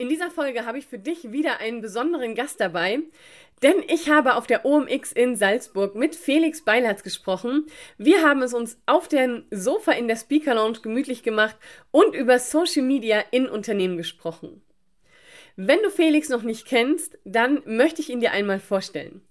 In dieser Folge habe ich für dich wieder einen besonderen Gast dabei, denn ich habe auf der OMX in Salzburg mit Felix Beilharz gesprochen. Wir haben es uns auf dem Sofa in der Speaker Lounge gemütlich gemacht und über Social Media in Unternehmen gesprochen. Wenn du Felix noch nicht kennst, dann möchte ich ihn dir einmal vorstellen.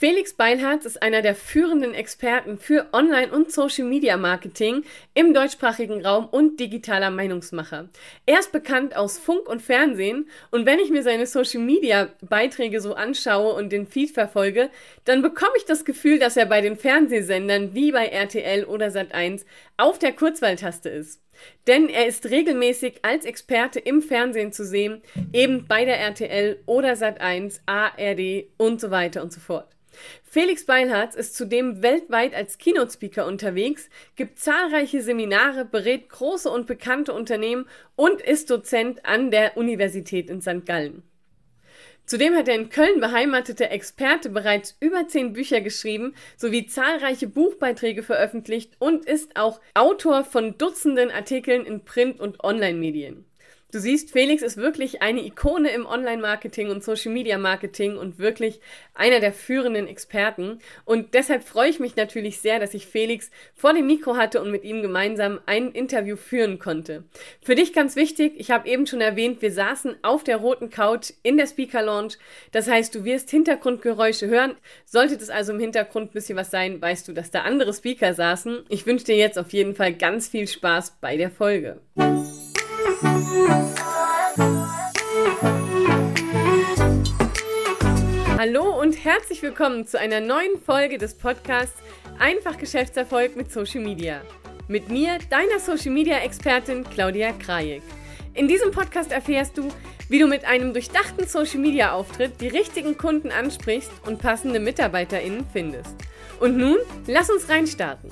Felix Beilharz ist einer der führenden Experten für Online- und Social-Media-Marketing im deutschsprachigen Raum und digitaler Meinungsmacher. Er ist bekannt aus Funk und Fernsehen und wenn ich mir seine Social-Media-Beiträge so anschaue und den Feed verfolge, dann bekomme ich das Gefühl, dass er bei den Fernsehsendern wie bei RTL oder Sat1 auf der Kurzwahltaste ist. Denn er ist regelmäßig als Experte im Fernsehen zu sehen, eben bei der RTL oder Sat1, ARD und so weiter und so fort. Felix Beilharz ist zudem weltweit als Keynote-Speaker unterwegs, gibt zahlreiche Seminare, berät große und bekannte Unternehmen und ist Dozent an der Universität in St. Gallen. Zudem hat der in Köln beheimatete Experte bereits über zehn Bücher geschrieben sowie zahlreiche Buchbeiträge veröffentlicht und ist auch Autor von Dutzenden Artikeln in Print- und Online-Medien. Du siehst, Felix ist wirklich eine Ikone im Online-Marketing und Social-Media-Marketing und wirklich einer der führenden Experten. Und deshalb freue ich mich natürlich sehr, dass ich Felix vor dem Mikro hatte und mit ihm gemeinsam ein Interview führen konnte. Für dich ganz wichtig, ich habe eben schon erwähnt, wir saßen auf der roten Couch in der Speaker Lounge. Das heißt, du wirst Hintergrundgeräusche hören. Sollte es also im Hintergrund ein bisschen was sein, weißt du, dass da andere Speaker saßen. Ich wünsche dir jetzt auf jeden Fall ganz viel Spaß bei der Folge. Hallo und herzlich willkommen zu einer neuen Folge des Podcasts Einfach Geschäftserfolg mit Social Media. Mit mir, deiner Social Media Expertin Claudia Krajek. In diesem Podcast erfährst du, wie du mit einem durchdachten Social Media Auftritt die richtigen Kunden ansprichst und passende MitarbeiterInnen findest. Und nun, lass uns reinstarten.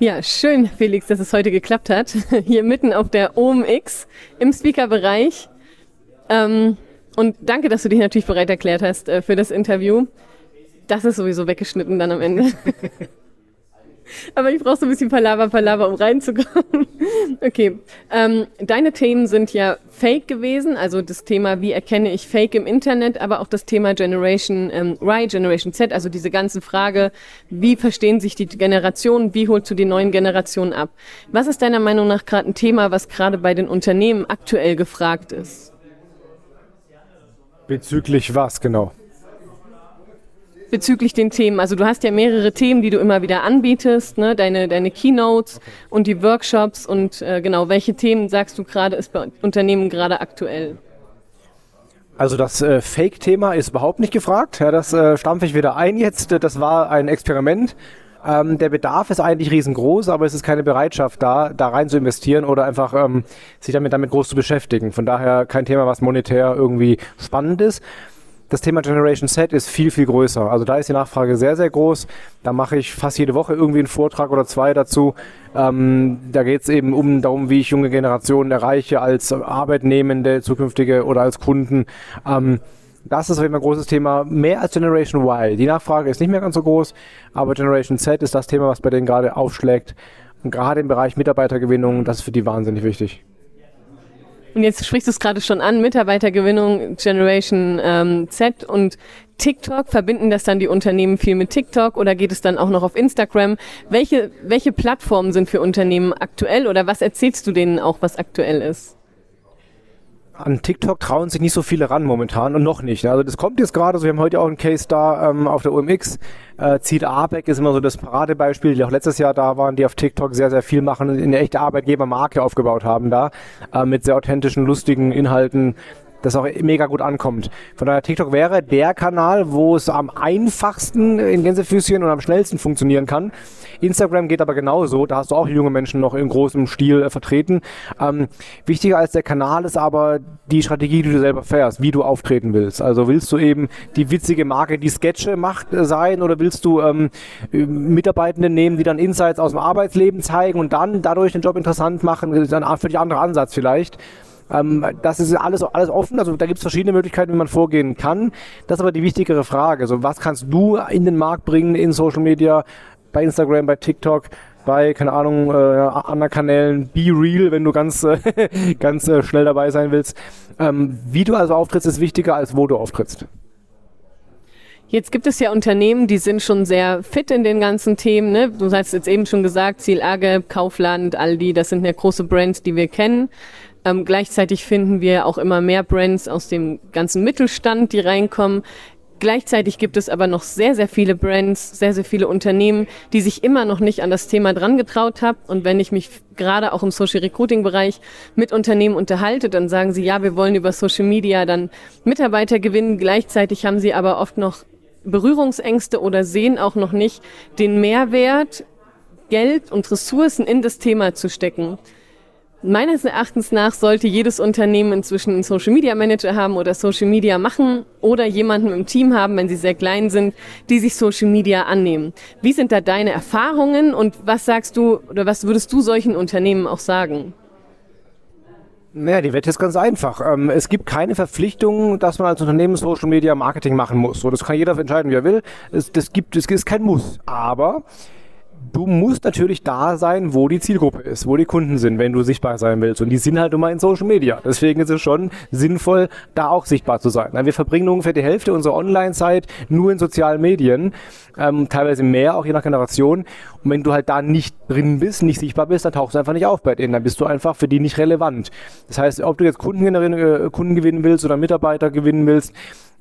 Ja, schön, Felix, dass es heute geklappt hat. Hier mitten auf der OMX im Speaker-Bereich. Ähm, und danke, dass du dich natürlich bereit erklärt hast äh, für das Interview. Das ist sowieso weggeschnitten dann am Ende. Aber ich brauche so ein bisschen Palaver, Palaver, um reinzukommen. okay. Ähm, deine Themen sind ja Fake gewesen, also das Thema, wie erkenne ich Fake im Internet, aber auch das Thema Generation ähm, Y, Generation Z, also diese ganze Frage, wie verstehen sich die Generationen, wie holst du die neuen Generationen ab? Was ist deiner Meinung nach gerade ein Thema, was gerade bei den Unternehmen aktuell gefragt ist? Bezüglich was, genau? Bezüglich den Themen. Also du hast ja mehrere Themen, die du immer wieder anbietest, ne? deine, deine Keynotes okay. und die Workshops und äh, genau, welche Themen sagst du gerade ist bei Unternehmen gerade aktuell? Also das äh, Fake-Thema ist überhaupt nicht gefragt. Ja, das äh, stampfe ich wieder ein jetzt. Das war ein Experiment. Ähm, der Bedarf ist eigentlich riesengroß, aber es ist keine Bereitschaft da, da rein zu investieren oder einfach ähm, sich damit, damit groß zu beschäftigen. Von daher kein Thema, was monetär irgendwie spannend ist das Thema Generation Z ist viel, viel größer. Also da ist die Nachfrage sehr, sehr groß. Da mache ich fast jede Woche irgendwie einen Vortrag oder zwei dazu. Ähm, da geht es eben um darum, wie ich junge Generationen erreiche als Arbeitnehmende, zukünftige oder als Kunden. Ähm, das ist ein großes Thema, mehr als Generation Y. Die Nachfrage ist nicht mehr ganz so groß, aber Generation Z ist das Thema, was bei denen gerade aufschlägt. Und gerade im Bereich Mitarbeitergewinnung, das ist für die wahnsinnig wichtig. Und jetzt sprichst du es gerade schon an, Mitarbeitergewinnung, Generation ähm, Z und TikTok. Verbinden das dann die Unternehmen viel mit TikTok oder geht es dann auch noch auf Instagram? Welche, welche Plattformen sind für Unternehmen aktuell oder was erzählst du denen auch, was aktuell ist? An TikTok trauen sich nicht so viele ran momentan und noch nicht. Also das kommt jetzt gerade, so wir haben heute auch einen Case da ähm, auf der OMX. Äh, Zieht Arbeck ist immer so das Paradebeispiel, die auch letztes Jahr da waren, die auf TikTok sehr, sehr viel machen und eine echte Arbeitgebermarke aufgebaut haben da, äh, mit sehr authentischen, lustigen Inhalten, das auch mega gut ankommt. Von daher TikTok wäre der Kanal, wo es am einfachsten in Gänsefüßchen und am schnellsten funktionieren kann. Instagram geht aber genauso, da hast du auch junge Menschen noch in großem Stil äh, vertreten. Ähm, wichtiger als der Kanal ist aber die Strategie, die du selber fährst, wie du auftreten willst. Also willst du eben die witzige Marke, die Sketche macht, äh, sein oder willst du ähm, Mitarbeitende nehmen, die dann Insights aus dem Arbeitsleben zeigen und dann dadurch den Job interessant machen? Das ist ein völlig anderer Ansatz vielleicht. Ähm, das ist alles, alles offen, also da gibt es verschiedene Möglichkeiten, wie man vorgehen kann. Das ist aber die wichtigere Frage. Also was kannst du in den Markt bringen in Social Media, bei Instagram, bei TikTok? bei, keine Ahnung, äh, anderen Kanälen, Be Real, wenn du ganz, äh, ganz äh, schnell dabei sein willst. Ähm, wie du also auftrittst, ist wichtiger, als wo du auftrittst. Jetzt gibt es ja Unternehmen, die sind schon sehr fit in den ganzen Themen. Ne? Du hast jetzt eben schon gesagt, Ziel Arge, Kaufland, Aldi, das sind ja große Brands, die wir kennen. Ähm, gleichzeitig finden wir auch immer mehr Brands aus dem ganzen Mittelstand, die reinkommen. Gleichzeitig gibt es aber noch sehr, sehr viele Brands, sehr, sehr viele Unternehmen, die sich immer noch nicht an das Thema dran getraut haben. Und wenn ich mich gerade auch im Social Recruiting Bereich mit Unternehmen unterhalte, dann sagen sie, ja, wir wollen über Social Media dann Mitarbeiter gewinnen. Gleichzeitig haben sie aber oft noch Berührungsängste oder sehen auch noch nicht den Mehrwert, Geld und Ressourcen in das Thema zu stecken. Meines Erachtens nach sollte jedes Unternehmen inzwischen einen Social Media Manager haben oder Social Media machen oder jemanden im Team haben, wenn sie sehr klein sind, die sich Social Media annehmen. Wie sind da deine Erfahrungen und was sagst du oder was würdest du solchen Unternehmen auch sagen? Naja, die Wette ist ganz einfach. Ähm, es gibt keine Verpflichtung, dass man als Unternehmen Social Media Marketing machen muss. So, das kann jeder entscheiden, wie er will. Es, das gibt, es ist kein Muss. Aber du musst natürlich da sein, wo die Zielgruppe ist, wo die Kunden sind, wenn du sichtbar sein willst. Und die sind halt immer in Social Media. Deswegen ist es schon sinnvoll, da auch sichtbar zu sein. Wir verbringen ungefähr die Hälfte unserer Online-Zeit nur in sozialen Medien, ähm, teilweise mehr, auch je nach Generation. Und wenn du halt da nicht drin bist, nicht sichtbar bist, dann tauchst du einfach nicht auf bei denen. Dann bist du einfach für die nicht relevant. Das heißt, ob du jetzt Kunden, äh, Kunden gewinnen willst oder Mitarbeiter gewinnen willst,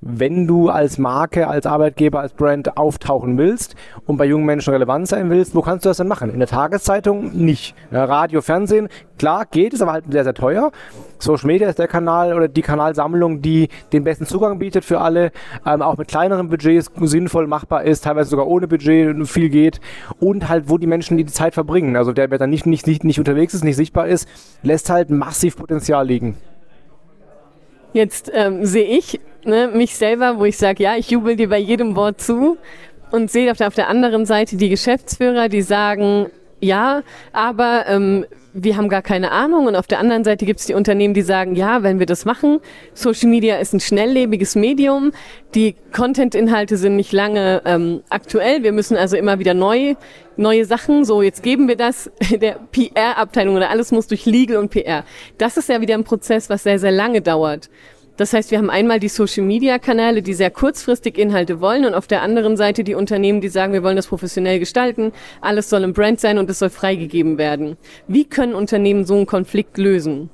wenn du als Marke, als Arbeitgeber, als Brand auftauchen willst und bei jungen Menschen relevant sein willst, wo kannst du das denn machen? In der Tageszeitung nicht. Radio, Fernsehen, klar, geht, ist aber halt sehr, sehr teuer. Social Media ist der Kanal oder die Kanalsammlung, die den besten Zugang bietet für alle, ähm, auch mit kleineren Budgets sinnvoll machbar ist, teilweise sogar ohne Budget viel geht und halt, wo die Menschen die Zeit verbringen. Also der, wer dann nicht, nicht, nicht, nicht unterwegs ist, nicht sichtbar ist, lässt halt massiv Potenzial liegen. Jetzt ähm, sehe ich ne, mich selber, wo ich sage, ja, ich jubel dir bei jedem Wort zu und sehe auf der, auf der anderen Seite die Geschäftsführer, die sagen, ja, aber ähm, wir haben gar keine Ahnung. Und auf der anderen Seite gibt es die Unternehmen, die sagen, ja, wenn wir das machen, Social Media ist ein schnelllebiges Medium, die Content-Inhalte sind nicht lange ähm, aktuell, wir müssen also immer wieder neu, neue Sachen, so jetzt geben wir das der PR-Abteilung oder alles muss durch Legal und PR. Das ist ja wieder ein Prozess, was sehr, sehr lange dauert. Das heißt, wir haben einmal die Social-Media-Kanäle, die sehr kurzfristig Inhalte wollen und auf der anderen Seite die Unternehmen, die sagen, wir wollen das professionell gestalten, alles soll im Brand sein und es soll freigegeben werden. Wie können Unternehmen so einen Konflikt lösen?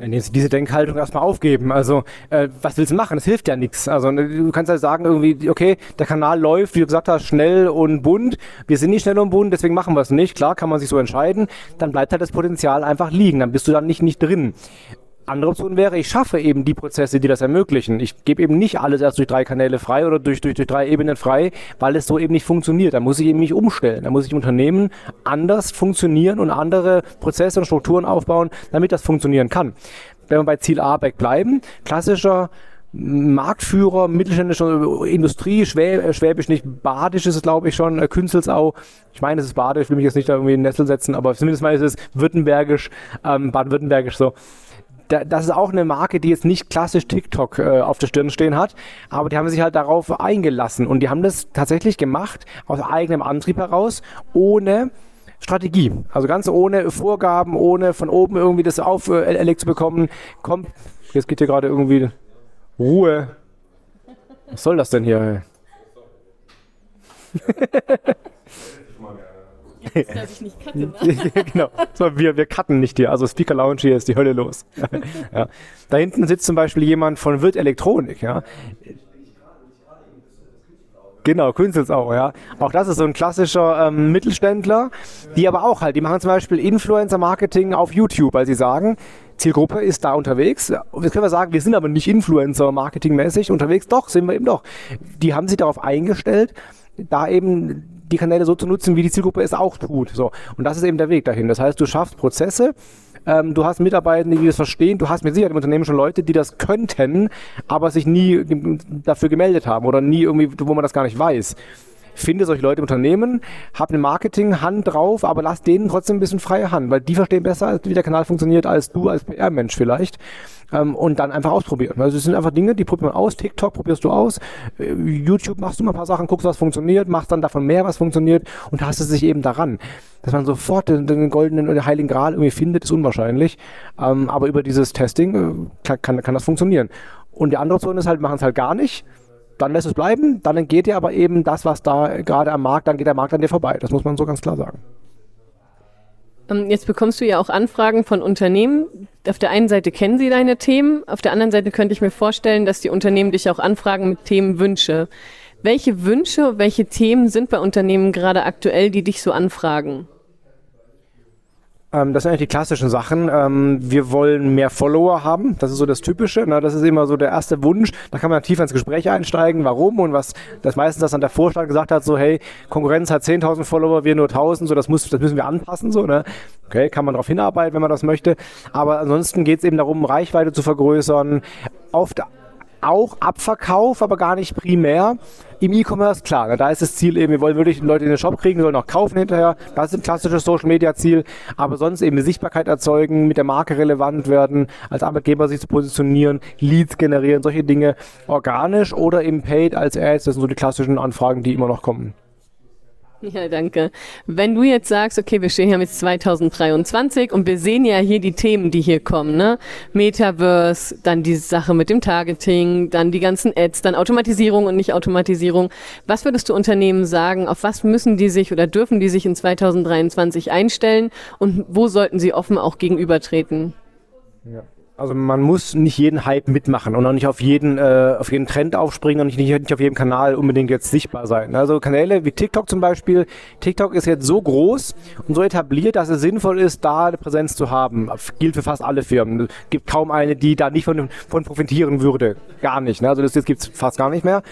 diese Denkhaltung erstmal aufgeben. Also, äh, was willst du machen? Das hilft ja nichts. Also, ne, du kannst halt sagen, irgendwie, okay, der Kanal läuft, wie du gesagt hast, schnell und bunt. Wir sind nicht schnell und bunt, deswegen machen wir es nicht. Klar, kann man sich so entscheiden. Dann bleibt halt das Potenzial einfach liegen. Dann bist du dann nicht, nicht drin. Andere Option wäre, ich schaffe eben die Prozesse, die das ermöglichen. Ich gebe eben nicht alles erst durch drei Kanäle frei oder durch, durch, durch drei Ebenen frei, weil es so eben nicht funktioniert. Da muss ich eben mich umstellen. Da muss ich Unternehmen anders funktionieren und andere Prozesse und Strukturen aufbauen, damit das funktionieren kann. Wenn wir bei Ziel A bleiben, klassischer Marktführer, mittelständische Industrie, Schwäb, Schwäbisch nicht, Badisch ist es glaube ich schon, äh, Künzelsau, ich meine es ist Badisch, will mich jetzt nicht da irgendwie in den Nessel setzen, aber zumindest mal ist es Württembergisch, ähm, Baden-Württembergisch so das ist auch eine Marke, die jetzt nicht klassisch TikTok äh, auf der Stirn stehen hat, aber die haben sich halt darauf eingelassen und die haben das tatsächlich gemacht aus eigenem Antrieb heraus, ohne Strategie. Also ganz ohne Vorgaben, ohne von oben irgendwie das auferlegt zu bekommen. Kommt, jetzt geht hier gerade irgendwie Ruhe. Was soll das denn hier? Darf ich nicht cutten, ne? genau. So, wir, wir cutten nicht hier. Also Speaker Lounge hier ist die Hölle los. ja. Da hinten sitzt zum Beispiel jemand von Wirt Elektronik, ja. Genau, auch, ja. Auch das ist so ein klassischer ähm, Mittelständler, die aber auch halt, die machen zum Beispiel Influencer-Marketing auf YouTube, weil sie sagen, Zielgruppe ist da unterwegs. Jetzt können wir sagen, wir sind aber nicht Influencer-Marketing-mäßig unterwegs. Doch, sind wir eben doch. Die haben sich darauf eingestellt, da eben die Kanäle so zu nutzen, wie die Zielgruppe es auch tut. So. Und das ist eben der Weg dahin. Das heißt, du schaffst Prozesse, ähm, du hast Mitarbeitende, die das verstehen, du hast mit Sicherheit im Unternehmen schon Leute, die das könnten, aber sich nie dafür gemeldet haben oder nie irgendwie, wo man das gar nicht weiß finde solche Leute im Unternehmen, hab eine Marketing-Hand drauf, aber lass denen trotzdem ein bisschen freie Hand, weil die verstehen besser, wie der Kanal funktioniert, als du als PR-Mensch vielleicht. Ähm, und dann einfach ausprobieren. Also es sind einfach Dinge, die probiert man aus. TikTok probierst du aus, äh, YouTube machst du mal ein paar Sachen, guckst, was funktioniert, machst dann davon mehr, was funktioniert und hast es sich eben daran. Dass man sofort den, den goldenen oder heiligen Gral irgendwie findet, ist unwahrscheinlich. Ähm, aber über dieses Testing äh, kann, kann, kann das funktionieren. Und die andere Zone ist halt, machen es halt gar nicht dann lässt es bleiben, dann entgeht dir aber eben das, was da gerade am Markt, dann geht der Markt an dir vorbei. Das muss man so ganz klar sagen. Ähm, jetzt bekommst du ja auch Anfragen von Unternehmen. Auf der einen Seite kennen sie deine Themen, auf der anderen Seite könnte ich mir vorstellen, dass die Unternehmen dich auch anfragen mit Themenwünsche. Welche Wünsche, welche Themen sind bei Unternehmen gerade aktuell, die dich so anfragen? Ähm, das sind eigentlich die klassischen Sachen. Ähm, wir wollen mehr Follower haben. Das ist so das Typische. Ne? Das ist immer so der erste Wunsch. Da kann man tiefer ins Gespräch einsteigen, warum und was das meistens das dann der Vorstand gesagt hat, so hey, Konkurrenz hat 10.000 Follower, wir nur 1.000, so das, muss, das müssen wir anpassen. So, ne? Okay, kann man darauf hinarbeiten, wenn man das möchte. Aber ansonsten geht es eben darum, Reichweite zu vergrößern. Oft auch Abverkauf, aber gar nicht primär. Im E-Commerce, klar, ne, da ist das Ziel eben, wir wollen wirklich Leute in den Shop kriegen, die sollen auch kaufen hinterher. Das ist ein klassisches Social-Media-Ziel. Aber sonst eben eine Sichtbarkeit erzeugen, mit der Marke relevant werden, als Arbeitgeber sich zu positionieren, Leads generieren, solche Dinge organisch oder eben paid als Ads. Das sind so die klassischen Anfragen, die immer noch kommen. Ja, danke. Wenn du jetzt sagst, okay, wir stehen hier mit 2023 und wir sehen ja hier die Themen, die hier kommen, ne? Metaverse, dann die Sache mit dem Targeting, dann die ganzen Ads, dann Automatisierung und nicht Automatisierung. Was würdest du Unternehmen sagen? Auf was müssen die sich oder dürfen die sich in 2023 einstellen und wo sollten sie offen auch gegenübertreten? Ja. Also man muss nicht jeden Hype mitmachen und auch nicht auf jeden, äh, auf jeden Trend aufspringen und nicht, nicht auf jedem Kanal unbedingt jetzt sichtbar sein. Also Kanäle wie TikTok zum Beispiel. TikTok ist jetzt so groß und so etabliert, dass es sinnvoll ist, da eine Präsenz zu haben. Gilt für fast alle Firmen. Es gibt kaum eine, die da nicht von, von profitieren würde. Gar nicht. Ne? Also das, das gibt's fast gar nicht mehr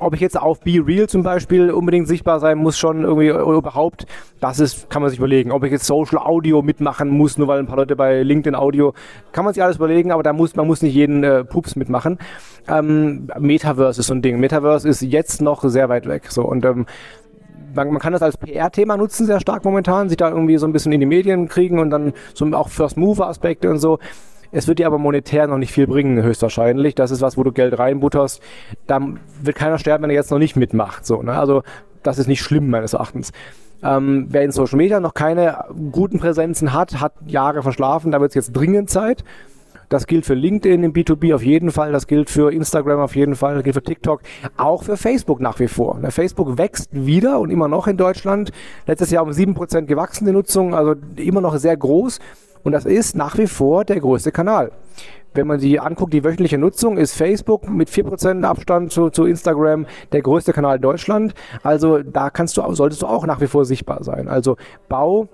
ob ich jetzt auf Be Real zum Beispiel unbedingt sichtbar sein muss, schon irgendwie überhaupt, das ist, kann man sich überlegen. Ob ich jetzt Social Audio mitmachen muss, nur weil ein paar Leute bei LinkedIn Audio, kann man sich alles überlegen, aber da muss, man muss nicht jeden äh, Pups mitmachen. Ähm, Metaverse ist so ein Ding. Metaverse ist jetzt noch sehr weit weg. So und ähm, man, man kann das als PR-Thema nutzen, sehr stark momentan, sich da irgendwie so ein bisschen in die Medien kriegen und dann so auch First-Mover-Aspekte und so. Es wird dir aber monetär noch nicht viel bringen, höchstwahrscheinlich. Das ist was, wo du Geld reinbutterst. Da wird keiner sterben, wenn er jetzt noch nicht mitmacht. So, ne? Also das ist nicht schlimm, meines Erachtens. Ähm, wer in Social Media noch keine guten Präsenzen hat, hat Jahre verschlafen. Da wird es jetzt dringend Zeit. Das gilt für LinkedIn im B2B auf jeden Fall, das gilt für Instagram auf jeden Fall, das gilt für TikTok, auch für Facebook nach wie vor. Der Facebook wächst wieder und immer noch in Deutschland. Letztes Jahr um 7% gewachsen die Nutzung, also immer noch sehr groß. Und das ist nach wie vor der größte Kanal. Wenn man sich anguckt, die wöchentliche Nutzung ist Facebook mit 4% Abstand zu, zu Instagram der größte Kanal in Deutschland. Also da kannst du, solltest du auch nach wie vor sichtbar sein. Also bau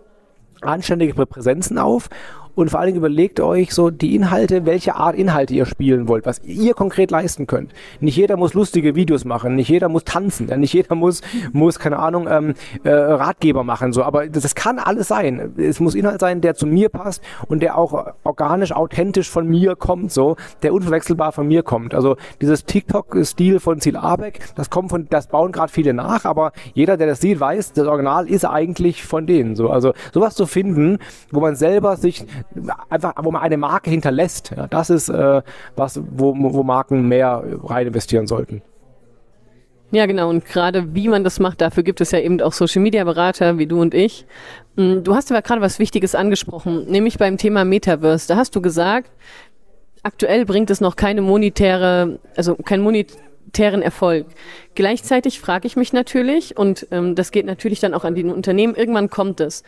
anständige Präsenzen auf und vor allen Dingen überlegt euch so die Inhalte, welche Art Inhalte ihr spielen wollt, was ihr konkret leisten könnt. Nicht jeder muss lustige Videos machen, nicht jeder muss tanzen, nicht jeder muss, muss keine Ahnung, ähm, äh, Ratgeber machen, so, aber das, das kann alles sein. Es muss Inhalt sein, der zu mir passt und der auch organisch, authentisch von mir kommt, so, der unverwechselbar von mir kommt. Also dieses TikTok-Stil von Ziel Abeck, das kommt von, das bauen gerade viele nach, aber jeder, der das sieht, weiß, das Original ist eigentlich von denen, so. Also sowas zu finden, wo man selber sich einfach, wo man eine Marke hinterlässt. Ja, das ist äh, was, wo, wo Marken mehr rein investieren sollten. Ja, genau. Und gerade wie man das macht, dafür gibt es ja eben auch Social Media Berater wie du und ich. Mm, du hast aber gerade was Wichtiges angesprochen, nämlich beim Thema Metaverse. Da hast du gesagt, aktuell bringt es noch keine monetäre, also kein monetären Erfolg. Gleichzeitig frage ich mich natürlich, und ähm, das geht natürlich dann auch an die Unternehmen, irgendwann kommt es.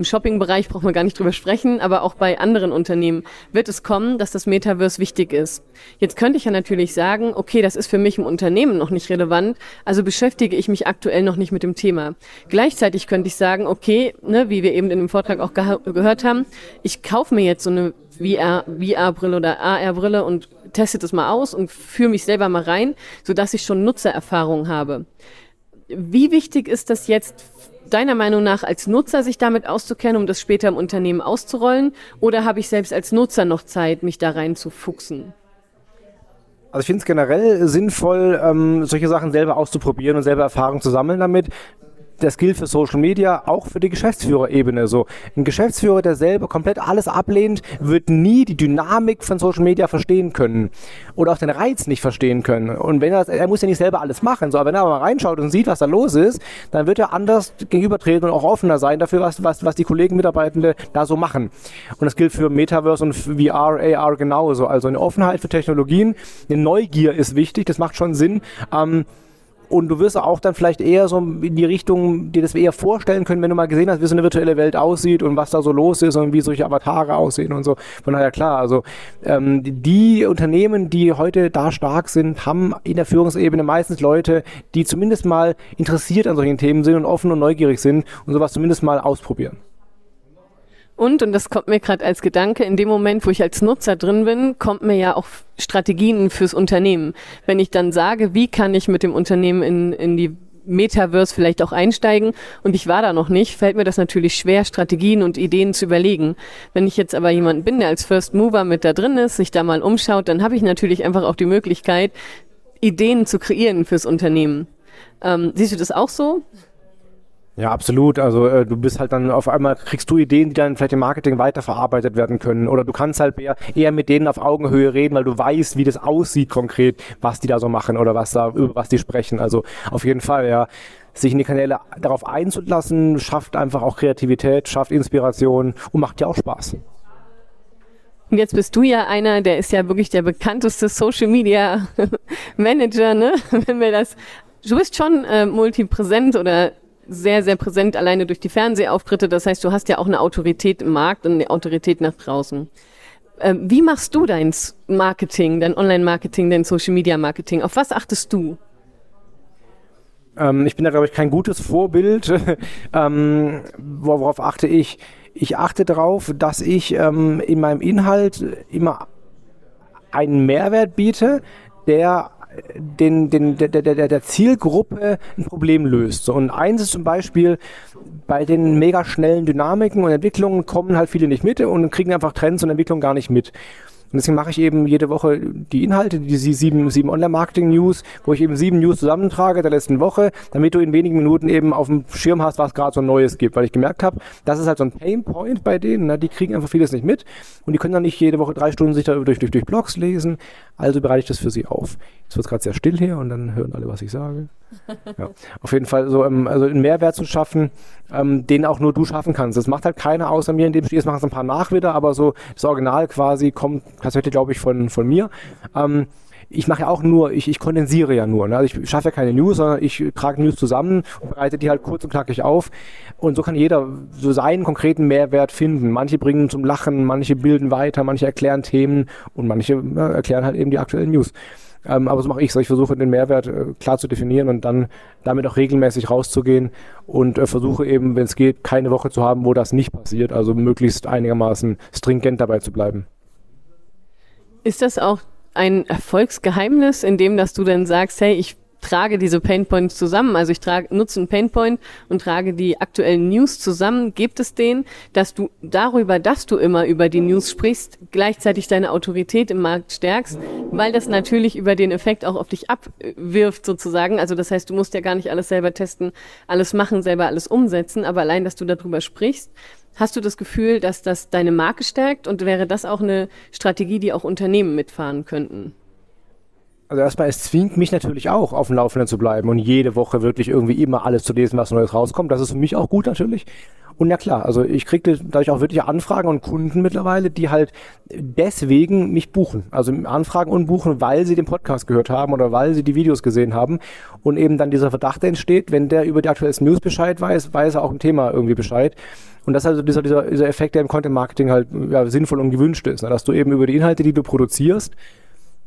Im Shopping-Bereich braucht man gar nicht drüber sprechen, aber auch bei anderen Unternehmen wird es kommen, dass das Metaverse wichtig ist. Jetzt könnte ich ja natürlich sagen, okay, das ist für mich im Unternehmen noch nicht relevant, also beschäftige ich mich aktuell noch nicht mit dem Thema. Gleichzeitig könnte ich sagen, okay, ne, wie wir eben in dem Vortrag auch ge gehört haben, ich kaufe mir jetzt so eine VR-Brille oder AR-Brille und teste das mal aus und führe mich selber mal rein, sodass ich schon Nutzererfahrung habe. Wie wichtig ist das jetzt deiner Meinung nach als Nutzer sich damit auszukennen, um das später im Unternehmen auszurollen? Oder habe ich selbst als Nutzer noch Zeit, mich da rein zu fuchsen? Also ich finde es generell sinnvoll, ähm, solche Sachen selber auszuprobieren und selber Erfahrung zu sammeln damit das gilt für Social Media, auch für die Geschäftsführerebene. So ein Geschäftsführer, der selber komplett alles ablehnt, wird nie die Dynamik von Social Media verstehen können oder auch den Reiz nicht verstehen können. Und wenn er, er muss ja nicht selber alles machen, so, aber wenn er mal reinschaut und sieht, was da los ist, dann wird er anders gegenübertreten und auch offener sein dafür, was, was, was die Kollegen, Mitarbeitende da so machen. Und das gilt für Metaverse und VR, AR genauso. Also eine Offenheit für Technologien, eine Neugier ist wichtig, das macht schon Sinn. Ähm, und du wirst auch dann vielleicht eher so in die Richtung dir das eher vorstellen können, wenn du mal gesehen hast, wie so eine virtuelle Welt aussieht und was da so los ist und wie solche Avatare aussehen und so. Von daher klar, also ähm, die Unternehmen, die heute da stark sind, haben in der Führungsebene meistens Leute, die zumindest mal interessiert an solchen Themen sind und offen und neugierig sind und sowas zumindest mal ausprobieren. Und, und das kommt mir gerade als Gedanke, in dem Moment, wo ich als Nutzer drin bin, kommt mir ja auch Strategien fürs Unternehmen. Wenn ich dann sage, wie kann ich mit dem Unternehmen in, in die Metaverse vielleicht auch einsteigen und ich war da noch nicht, fällt mir das natürlich schwer, Strategien und Ideen zu überlegen. Wenn ich jetzt aber jemand bin, der als First Mover mit da drin ist, sich da mal umschaut, dann habe ich natürlich einfach auch die Möglichkeit, Ideen zu kreieren fürs Unternehmen. Ähm, siehst du das auch so? Ja, absolut. Also äh, du bist halt dann auf einmal, kriegst du Ideen, die dann vielleicht im Marketing weiterverarbeitet werden können. Oder du kannst halt eher, eher mit denen auf Augenhöhe reden, weil du weißt, wie das aussieht konkret, was die da so machen oder was da, über was die sprechen. Also auf jeden Fall, ja. Sich in die Kanäle darauf einzulassen, schafft einfach auch Kreativität, schafft Inspiration und macht ja auch Spaß. Und jetzt bist du ja einer, der ist ja wirklich der bekannteste Social Media Manager, ne? Wenn wir das Du bist schon äh, multipräsent oder sehr, sehr präsent alleine durch die Fernsehauftritte. Das heißt, du hast ja auch eine Autorität im Markt und eine Autorität nach draußen. Ähm, wie machst du dein Marketing, dein Online-Marketing, dein Social-Media-Marketing? Auf was achtest du? Ähm, ich bin da, glaube ich, kein gutes Vorbild. ähm, worauf achte ich? Ich achte darauf, dass ich ähm, in meinem Inhalt immer einen Mehrwert biete, der den, den, der, der, der Zielgruppe ein Problem löst. So, und eins ist zum Beispiel, bei den mega schnellen Dynamiken und Entwicklungen kommen halt viele nicht mit und kriegen einfach Trends und Entwicklungen gar nicht mit. Und deswegen mache ich eben jede Woche die Inhalte, die sieben, sieben Online-Marketing-News, wo ich eben sieben News zusammentrage der letzten Woche, damit du in wenigen Minuten eben auf dem Schirm hast, was gerade so Neues gibt. Weil ich gemerkt habe, das ist halt so ein Pain-Point bei denen. Ne? Die kriegen einfach vieles nicht mit und die können dann nicht jede Woche drei Stunden sich da durch, durch, durch Blogs lesen. Also bereite ich das für sie auf. Jetzt wird es gerade sehr still hier und dann hören alle, was ich sage. Ja. Auf jeden Fall so ähm, also einen Mehrwert zu schaffen, ähm, den auch nur du schaffen kannst. Das macht halt keiner außer mir in dem Spiel. Das machen es ein paar nach wieder, aber so das Original quasi kommt tatsächlich, glaube ich, von, von mir. Ähm, ich mache ja auch nur, ich, ich kondensiere ja nur. Ne? Also ich schaffe ja keine News, sondern ich trage News zusammen und bereite die halt kurz und knackig auf. Und so kann jeder so seinen konkreten Mehrwert finden. Manche bringen zum Lachen, manche bilden weiter, manche erklären Themen und manche ja, erklären halt eben die aktuellen News. Ähm, aber so mache ich es. Ich versuche den Mehrwert äh, klar zu definieren und dann damit auch regelmäßig rauszugehen und äh, versuche eben, wenn es geht, keine Woche zu haben, wo das nicht passiert. Also möglichst einigermaßen stringent dabei zu bleiben. Ist das auch ein Erfolgsgeheimnis, in dem, dass du dann sagst, hey, ich trage diese Painpoints zusammen. Also ich trage, nutze einen Painpoint und trage die aktuellen News zusammen. Gibt es den, dass du darüber, dass du immer über die News sprichst, gleichzeitig deine Autorität im Markt stärkst, weil das natürlich über den Effekt auch auf dich abwirft sozusagen. Also das heißt, du musst ja gar nicht alles selber testen, alles machen, selber alles umsetzen, aber allein, dass du darüber sprichst, Hast du das Gefühl, dass das deine Marke stärkt und wäre das auch eine Strategie, die auch Unternehmen mitfahren könnten? Also erstmal, es zwingt mich natürlich auch, auf dem Laufenden zu bleiben und jede Woche wirklich irgendwie immer alles zu lesen, was Neues rauskommt. Das ist für mich auch gut natürlich. Und ja klar, also ich kriege dadurch auch wirklich Anfragen und Kunden mittlerweile, die halt deswegen mich buchen. Also Anfragen und buchen, weil sie den Podcast gehört haben oder weil sie die Videos gesehen haben. Und eben dann dieser Verdacht entsteht, wenn der über die aktuellsten News Bescheid weiß, weiß er auch im Thema irgendwie Bescheid. Und das ist also dieser, dieser, dieser Effekt, der im Content Marketing halt ja, sinnvoll und gewünscht ist. Ne? Dass du eben über die Inhalte, die du produzierst,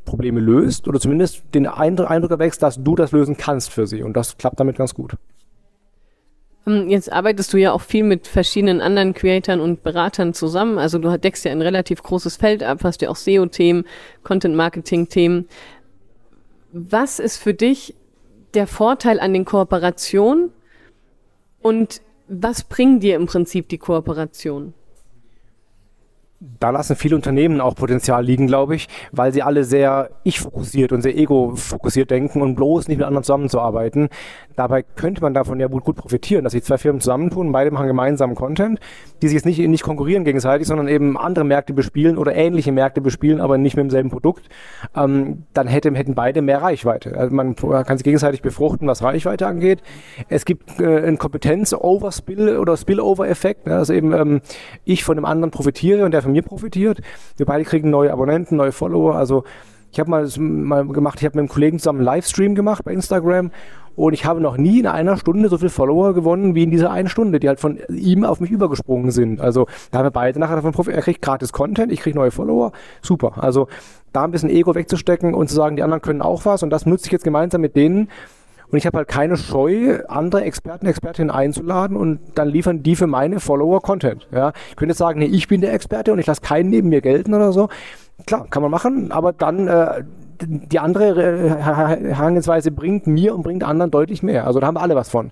Probleme löst oder zumindest den Eindruck erwächst, dass du das lösen kannst für sie. Und das klappt damit ganz gut. Ähm, jetzt arbeitest du ja auch viel mit verschiedenen anderen Creatoren und Beratern zusammen. Also du deckst ja ein relativ großes Feld ab, hast ja auch SEO-Themen, Content-Marketing-Themen. Was ist für dich der Vorteil an den Kooperationen und was bringen dir im Prinzip die Kooperation? Da lassen viele Unternehmen auch Potenzial liegen, glaube ich, weil sie alle sehr ich-fokussiert und sehr ego-fokussiert denken und bloß nicht mit anderen zusammenzuarbeiten. Dabei könnte man davon ja gut, gut profitieren, dass sich zwei Firmen zusammentun, beide machen gemeinsamen Content, die sich jetzt nicht, nicht konkurrieren gegenseitig, sondern eben andere Märkte bespielen oder ähnliche Märkte bespielen, aber nicht mit demselben Produkt. Ähm, dann hätte, hätten beide mehr Reichweite. Also man kann sich gegenseitig befruchten, was Reichweite angeht. Es gibt äh, einen Kompetenz-Overspill oder Spillover-Effekt, ne? dass eben ähm, ich von dem anderen profitiere und der von mir profitiert. Wir beide kriegen neue Abonnenten, neue Follower. Also ich habe mal, mal gemacht, ich habe mit einem Kollegen zusammen einen Livestream gemacht bei Instagram und ich habe noch nie in einer Stunde so viele Follower gewonnen wie in dieser einen Stunde, die halt von ihm auf mich übergesprungen sind. Also da haben wir beide nachher davon profitiert. Er kriegt gratis Content, ich kriege neue Follower. Super. Also da ein bisschen Ego wegzustecken und zu sagen, die anderen können auch was und das nutze ich jetzt gemeinsam mit denen. Und ich habe halt keine Scheu, andere Experten, Expertinnen einzuladen und dann liefern die für meine Follower Content. Ja, ich könnte jetzt sagen, nee, ich bin der Experte und ich lasse keinen neben mir gelten oder so. Klar, kann man machen, aber dann äh, die andere Herangehensweise bringt mir und bringt anderen deutlich mehr. Also da haben wir alle was von.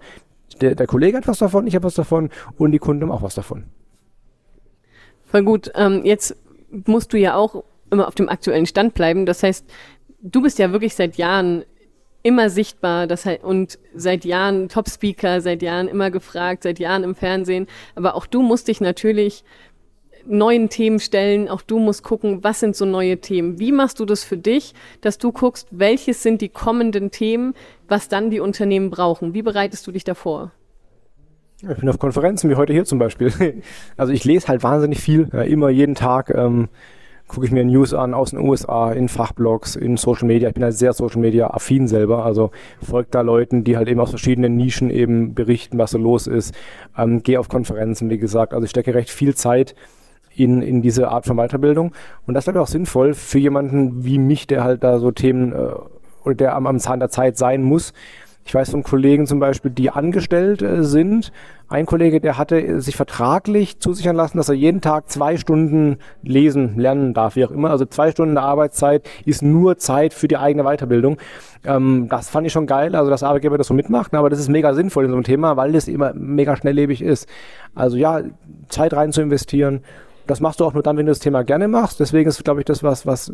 Der, der Kollege hat was davon, ich habe was davon und die Kunden haben auch was davon. Voll gut. Ähm, jetzt musst du ja auch immer auf dem aktuellen Stand bleiben. Das heißt, du bist ja wirklich seit Jahren immer sichtbar das halt, und seit Jahren Top-Speaker, seit Jahren immer gefragt, seit Jahren im Fernsehen. Aber auch du musst dich natürlich neuen Themen stellen. Auch du musst gucken, was sind so neue Themen. Wie machst du das für dich, dass du guckst, welches sind die kommenden Themen, was dann die Unternehmen brauchen? Wie bereitest du dich davor? Ich bin auf Konferenzen wie heute hier zum Beispiel. Also ich lese halt wahnsinnig viel, immer jeden Tag. Ähm, gucke ich mir News an aus den USA, in Fachblogs, in Social Media. Ich bin halt sehr Social Media affin selber, also folgt da Leuten, die halt eben aus verschiedenen Nischen eben berichten, was so los ist. Ähm, Gehe auf Konferenzen, wie gesagt. Also ich stecke recht viel Zeit in, in diese Art von Weiterbildung. Und das wäre auch sinnvoll für jemanden wie mich, der halt da so Themen äh, oder der am, am Zahn der Zeit sein muss. Ich weiß von Kollegen zum Beispiel, die angestellt äh, sind. Ein Kollege, der hatte sich vertraglich zusichern lassen, dass er jeden Tag zwei Stunden lesen, lernen darf, wie auch immer. Also zwei Stunden der Arbeitszeit ist nur Zeit für die eigene Weiterbildung. Ähm, das fand ich schon geil, also dass Arbeitgeber das so mitmacht, aber das ist mega sinnvoll in so einem Thema, weil das immer mega schnelllebig ist. Also ja, Zeit rein zu investieren das machst du auch nur dann, wenn du das Thema gerne machst. Deswegen ist, glaube ich, das was, was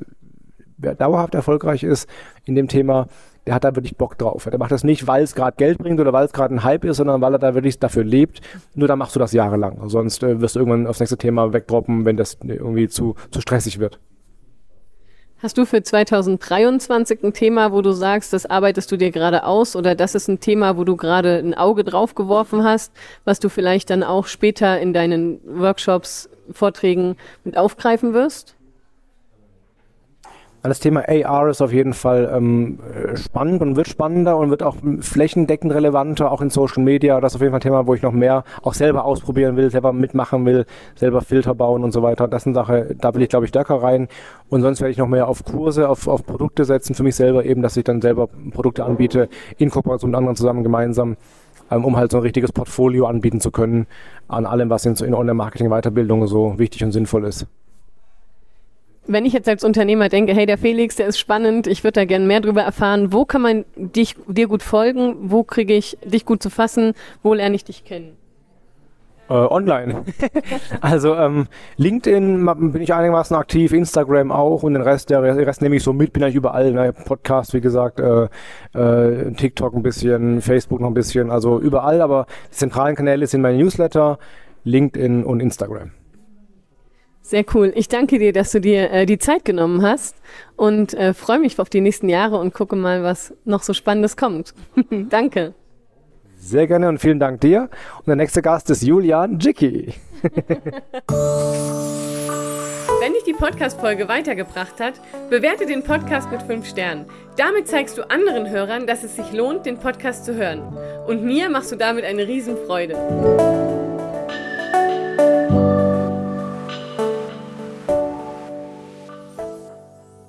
dauerhaft erfolgreich ist in dem Thema, der hat da wirklich Bock drauf. Der macht das nicht, weil es gerade Geld bringt oder weil es gerade ein Hype ist, sondern weil er da wirklich dafür lebt. Nur dann machst du das jahrelang. Sonst äh, wirst du irgendwann aufs nächste Thema wegdroppen, wenn das irgendwie zu, zu stressig wird. Hast du für 2023 ein Thema, wo du sagst, das arbeitest du dir gerade aus oder das ist ein Thema, wo du gerade ein Auge drauf geworfen hast, was du vielleicht dann auch später in deinen Workshops Vorträgen mit aufgreifen wirst? Das Thema AR ist auf jeden Fall ähm, spannend und wird spannender und wird auch flächendeckend relevanter, auch in Social Media. Das ist auf jeden Fall ein Thema, wo ich noch mehr auch selber ausprobieren will, selber mitmachen will, selber Filter bauen und so weiter. Das ist eine Sache, da will ich, glaube ich, stärker rein. Und sonst werde ich noch mehr auf Kurse, auf, auf Produkte setzen für mich selber eben, dass ich dann selber Produkte anbiete, in Kooperation mit anderen zusammen gemeinsam ähm, um halt so ein richtiges Portfolio anbieten zu können an allem, was in, in Online-Marketing-Weiterbildung so wichtig und sinnvoll ist. Wenn ich jetzt als Unternehmer denke, hey, der Felix, der ist spannend, ich würde da gerne mehr darüber erfahren, wo kann man dich, dir gut folgen, wo kriege ich dich gut zu fassen, wo lerne ich dich kennen? Äh, online. also ähm, LinkedIn bin ich einigermaßen aktiv, Instagram auch und den Rest, der Rest nehme ich so mit, bin eigentlich überall. Ne? Podcast, wie gesagt, äh, äh, TikTok ein bisschen, Facebook noch ein bisschen, also überall, aber die zentralen Kanäle sind meine Newsletter, LinkedIn und Instagram. Sehr cool. Ich danke dir, dass du dir äh, die Zeit genommen hast und äh, freue mich auf die nächsten Jahre und gucke mal, was noch so Spannendes kommt. danke. Sehr gerne und vielen Dank dir. Und der nächste Gast ist Julian Jicky. Wenn dich die Podcast-Folge weitergebracht hat, bewerte den Podcast mit 5 Sternen. Damit zeigst du anderen Hörern, dass es sich lohnt, den Podcast zu hören. Und mir machst du damit eine Riesenfreude.